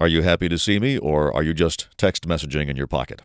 Are you happy to see me, or are you just text messaging in your pocket?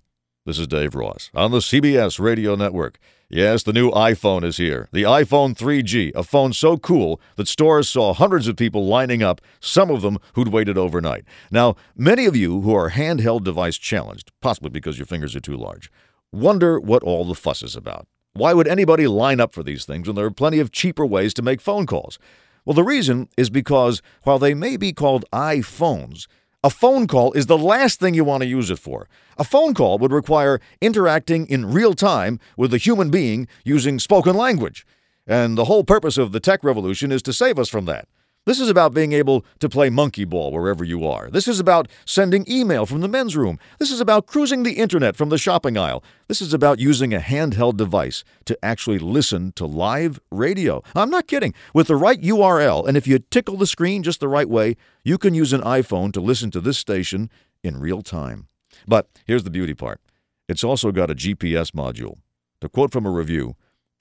This is Dave Ross on the CBS Radio Network. Yes, the new iPhone is here. The iPhone 3G, a phone so cool that stores saw hundreds of people lining up, some of them who'd waited overnight. Now, many of you who are handheld device challenged, possibly because your fingers are too large, wonder what all the fuss is about. Why would anybody line up for these things when there are plenty of cheaper ways to make phone calls? Well, the reason is because while they may be called iPhones, a phone call is the last thing you want to use it for. A phone call would require interacting in real time with a human being using spoken language. And the whole purpose of the tech revolution is to save us from that. This is about being able to play monkey ball wherever you are. This is about sending email from the men's room. This is about cruising the internet from the shopping aisle. This is about using a handheld device to actually listen to live radio. I'm not kidding. With the right URL, and if you tickle the screen just the right way, you can use an iPhone to listen to this station in real time. But here's the beauty part it's also got a GPS module. To quote from a review,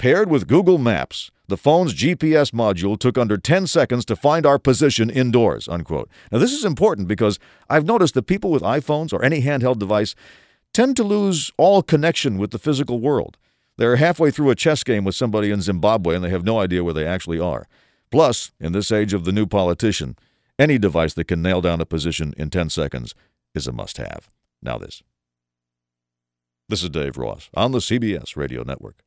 Paired with Google Maps, the phone's GPS module took under 10 seconds to find our position indoors. Unquote. Now, this is important because I've noticed that people with iPhones or any handheld device tend to lose all connection with the physical world. They're halfway through a chess game with somebody in Zimbabwe and they have no idea where they actually are. Plus, in this age of the new politician, any device that can nail down a position in 10 seconds is a must have. Now, this. This is Dave Ross on the CBS Radio Network.